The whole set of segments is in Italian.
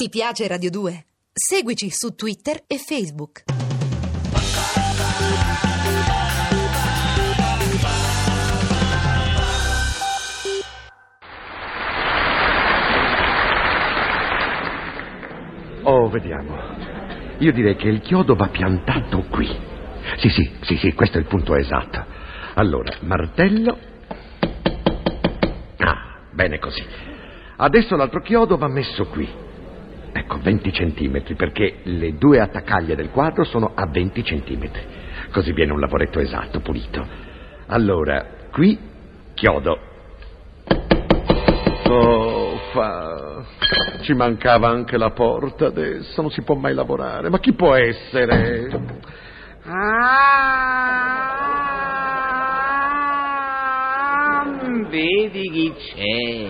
Ti piace Radio 2? Seguici su Twitter e Facebook. Oh, vediamo. Io direi che il chiodo va piantato qui. Sì, sì, sì, sì, questo è il punto esatto. Allora, martello. Ah, bene così. Adesso l'altro chiodo va messo qui. Ecco, 20 centimetri, perché le due attaccaglie del quadro sono a 20 centimetri. Così viene un lavoretto esatto, pulito. Allora, qui, chiodo. Oh, fa. Ci mancava anche la porta adesso, non si può mai lavorare. Ma chi può essere? Ah, vedi chi c'è?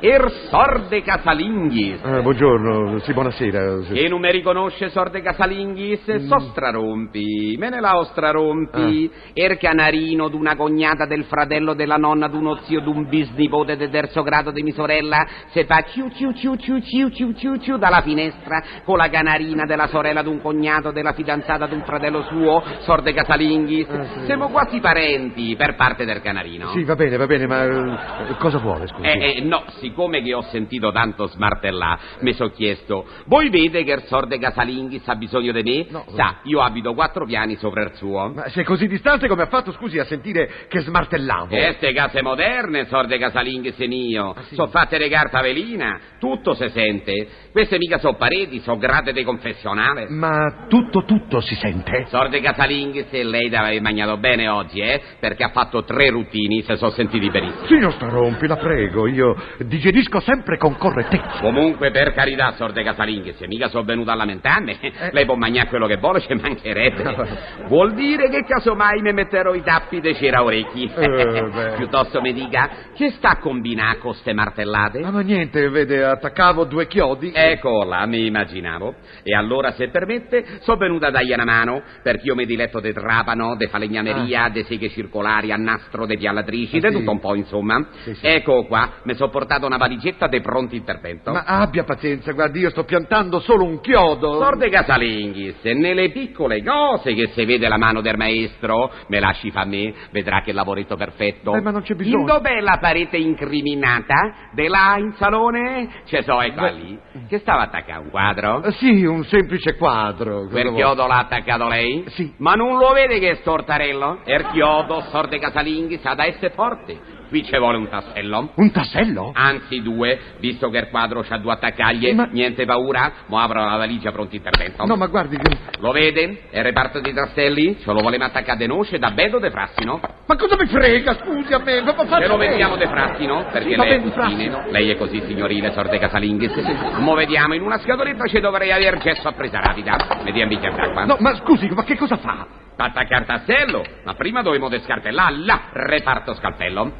Er Sorde Casalinghis. Ah, buongiorno, sì, buonasera. Sì. Che non mi riconosce Sorde Casalinghis? Mm. So strarompi, me ne la strarompi. Er canarino d'una cognata del fratello della nonna d'un zio d'un bisnipote del terzo grado di mia sorella se fa ciu ciu ciu ciu ciu ciu ciu ciu dalla finestra con la canarina della sorella d'un cognato della fidanzata d'un fratello suo, Sorde Casalinghis. Ah, sì. Siamo quasi parenti per parte del canarino. Sì, va bene, va bene, ma eh, cosa vuole, scusi? Eh, eh, no, siccome che ho sentito tanto smartellà, mi sono chiesto, voi vede che il sorde Casalinghis ha bisogno di me? No. Sa, io abito quattro piani sopra il suo. Ma se è così distante come ha fatto, scusi, a sentire che smartellavo? Queste case moderne, sorde Casalinghis e mio, Ah, sì? sono fatte di carta velina, tutto si sente. Queste mica sono pareti, sono grate di confessionale. Ma tutto, tutto si sente? Sorde Casalinghis e lei deve aver mangiato bene oggi, eh? Perché ha fatto tre ruttini, se sono sentiti benissimo. Signor Starompi, la prego, io digerisco sempre con correttezza. Comunque, per carità, sorde Casalinghi, se mica sono venuto a lamentarmi, lei può mangiare quello che vuole, ci mancherebbe. Vuol dire che casomai mi metterò i tappi dei cera orecchi. Eh. Piuttosto mi dica, che sta a combinare con ste martellate? Ah, ma niente, vede, attaccavo due chiodi. Eccola, mi immaginavo. E allora, se permette, sono venuta a dargli una mano, perché io mi diletto de trapano, de falegnameria, de seghe circolari, a nastro, de piallatrici, Ah, de sì. tutto un po', insomma. Sì, sì. Ecco qua, mi sono portato una valigetta de pronto intervento. Ma abbia pazienza, guardi, io sto piantando solo un chiodo. Sorde Casalinghis, nelle piccole cose che se vede la mano del maestro, me lasci fa me, vedrà che lavoretto perfetto. Eh, ma non c'è bisogno. In dov'è la parete incriminata? De là in salone? Ce so, qua Beh. lì. Che stava attaccando un quadro? Eh, Sì, un semplice quadro. Quel chiodo l'ha attaccato lei? Sì. Ma non lo vede che è stortarello? Er chiodo, sorde Casalinghis, ha da essere forte. Qui ci vuole un tassello. Un tassello? Anzi due, visto che il quadro c'ha due attaccaglie, Ma- niente paura, mo apro la valigia pronto intervento. No, ma guardi, che- Lo vede? È il reparto di tasselli? Ce lo voleva attaccare de noce, da bedo de frassino? ma cosa mi frega, scusi a me? Ma faccia Ce lo mettiamo de frassino? Perché Sì, lei è frassino. Lei è così signorile, sorte Casalinghis. Mo vediamo, in una scatoletta ci dovrei aver gesso a presa rapida. Vediamo bicchiere d'acqua. No, ma scusi, ma che cosa fa? Attaccare tassello, ma prima dovevo descartellare là, reparto scalpello.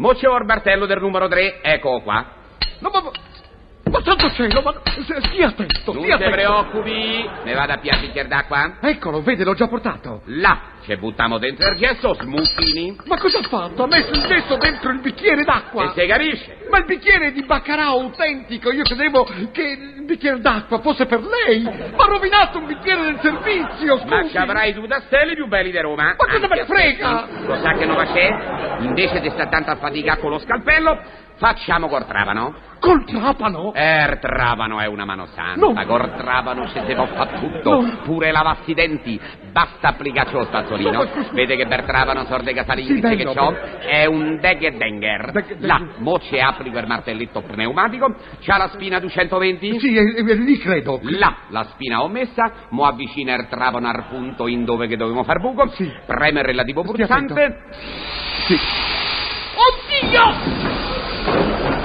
Mo c'è il martello del numero 3, ecco qua. No, ma... ma- santo cielo, ma... Stia attento, Non stia ti attento. preoccupi, ne vada a piare bicchiere d'acqua. Eccolo, vede, l'ho già portato. Là, ci buttiamo dentro il gesso, smuffini. Ma cosa ha fatto? Ha messo il gesso dentro il bicchiere d'acqua. E si capisce? Ma il bicchiere di baccarà autentico, io credevo che il bicchiere d'acqua fosse per lei. Ma ha rovinato un bicchiere del servizio, scusi. Ma ci avrai due tasselli più belli di Roma. Ma cosa me ne frega? Lo sa che non c'è? Invece di stare tanto a faticare con lo scalpello, facciamo col trapano. Col trapano? Er trapano è una mano santa. No. Col trapano si può fare tutto. No. Pure lavassi i denti. Basta applicarci lo spazzolino. No, ma. Vede che per trapano sorde casalini Sì, che bello. È un Deggedenger. Deg- deg- Là, mo ci applico il martelletto pneumatico. C'ha la spina 220? Sì, eh, eh, lì credo. Là la spina ho messa, mo avvicina il trapano al punto in dove che dovevamo far buco, Sì. preme il relativo Stia pulsante. Sì. Oddio!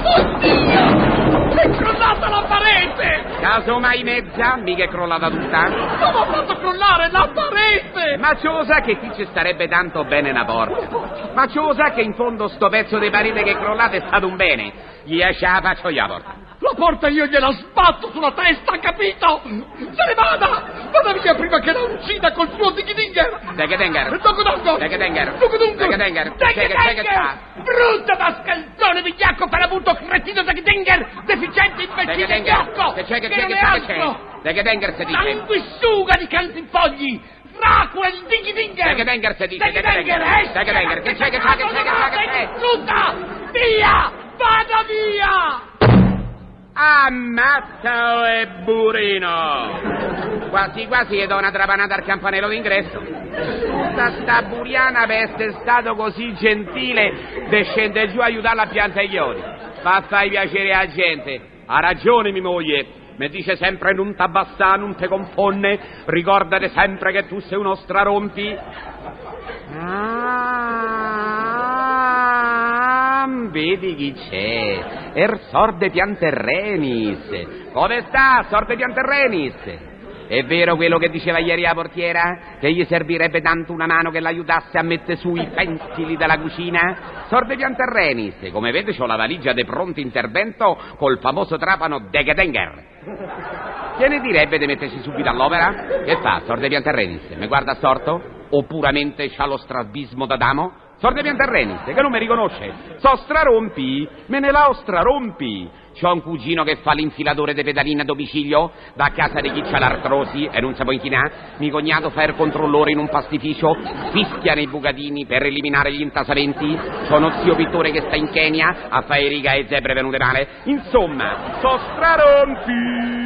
Oddio! È crollata la parete! Casomai mezza, mica è crollata tutta. Come ha fatto crollare la parete? Ma ciò sa che qui ci starebbe tanto bene una porta. Ma ciò sa che in fondo sto pezzo di parete che è crollato è stato un bene. Gli esce la faccio io la porta. La porta io gliela sbatto sulla testa, capito? Se ne vada! Vada via prima che la uccida col suo dighidinger! Degedenger. Dunque! Degedenger. Dunque! Degedenger. Sta? Brutto mascalzone vigliacco parabuto cretino Degedenger! Deficiente imbecille Degedenger. gnocco! Che non è altro! Degedenger si dice. Sanguisuga di cantifogli! Dracula il dighidinger! Degedenger si dice, Degedenger, Degedenger. che c'è, che c'è, che c'è, che c'è, che? Distrutta! Via! Vada via! Ammazza e burino! Quasi quasi gli do una trapanata al campanello d'ingresso. Sta, sta buriana per essere stato così gentile de scendere giù a aiutare la piantaglioni. Fa fai piacere alla gente. Ha ragione mia moglie. Mi dice sempre non t'abbassà, non te confonne. Ricordate sempre che tu sei uno strarompi. Ah, vedi chi c'è? Er Sorde Pianterrenis. Come sta, Sorde Pianterrenis? È vero quello che diceva ieri la portiera? Che gli servirebbe tanto una mano che l'aiutasse a mettere su i pensili della cucina? Sorde Pianterrenis, come vede c'ho la valigia de pronto intervento col famoso trapano Degedenger. Che ne direbbe di mettersi subito all'opera? Che fa, Sorde Pianterrenis? Mi guarda storto? O puramente c'ha lo strabismo d'Adamo? Sorde Pianterrenis, che non mi riconosce? So strarompi, me ne lao strarompi. C'ho un cugino che fa l'infilatore de pedalina a domicilio, va a casa di chi c'ha l'artrosi e non sa poi inchinare. Mi cognato fa il controllore in un pastificio, fischia nei bucatini per eliminare gli intasamenti. C'ho uno zio pittore che sta in Kenya a fare riga e zebre venute male. Insomma, so strarompi.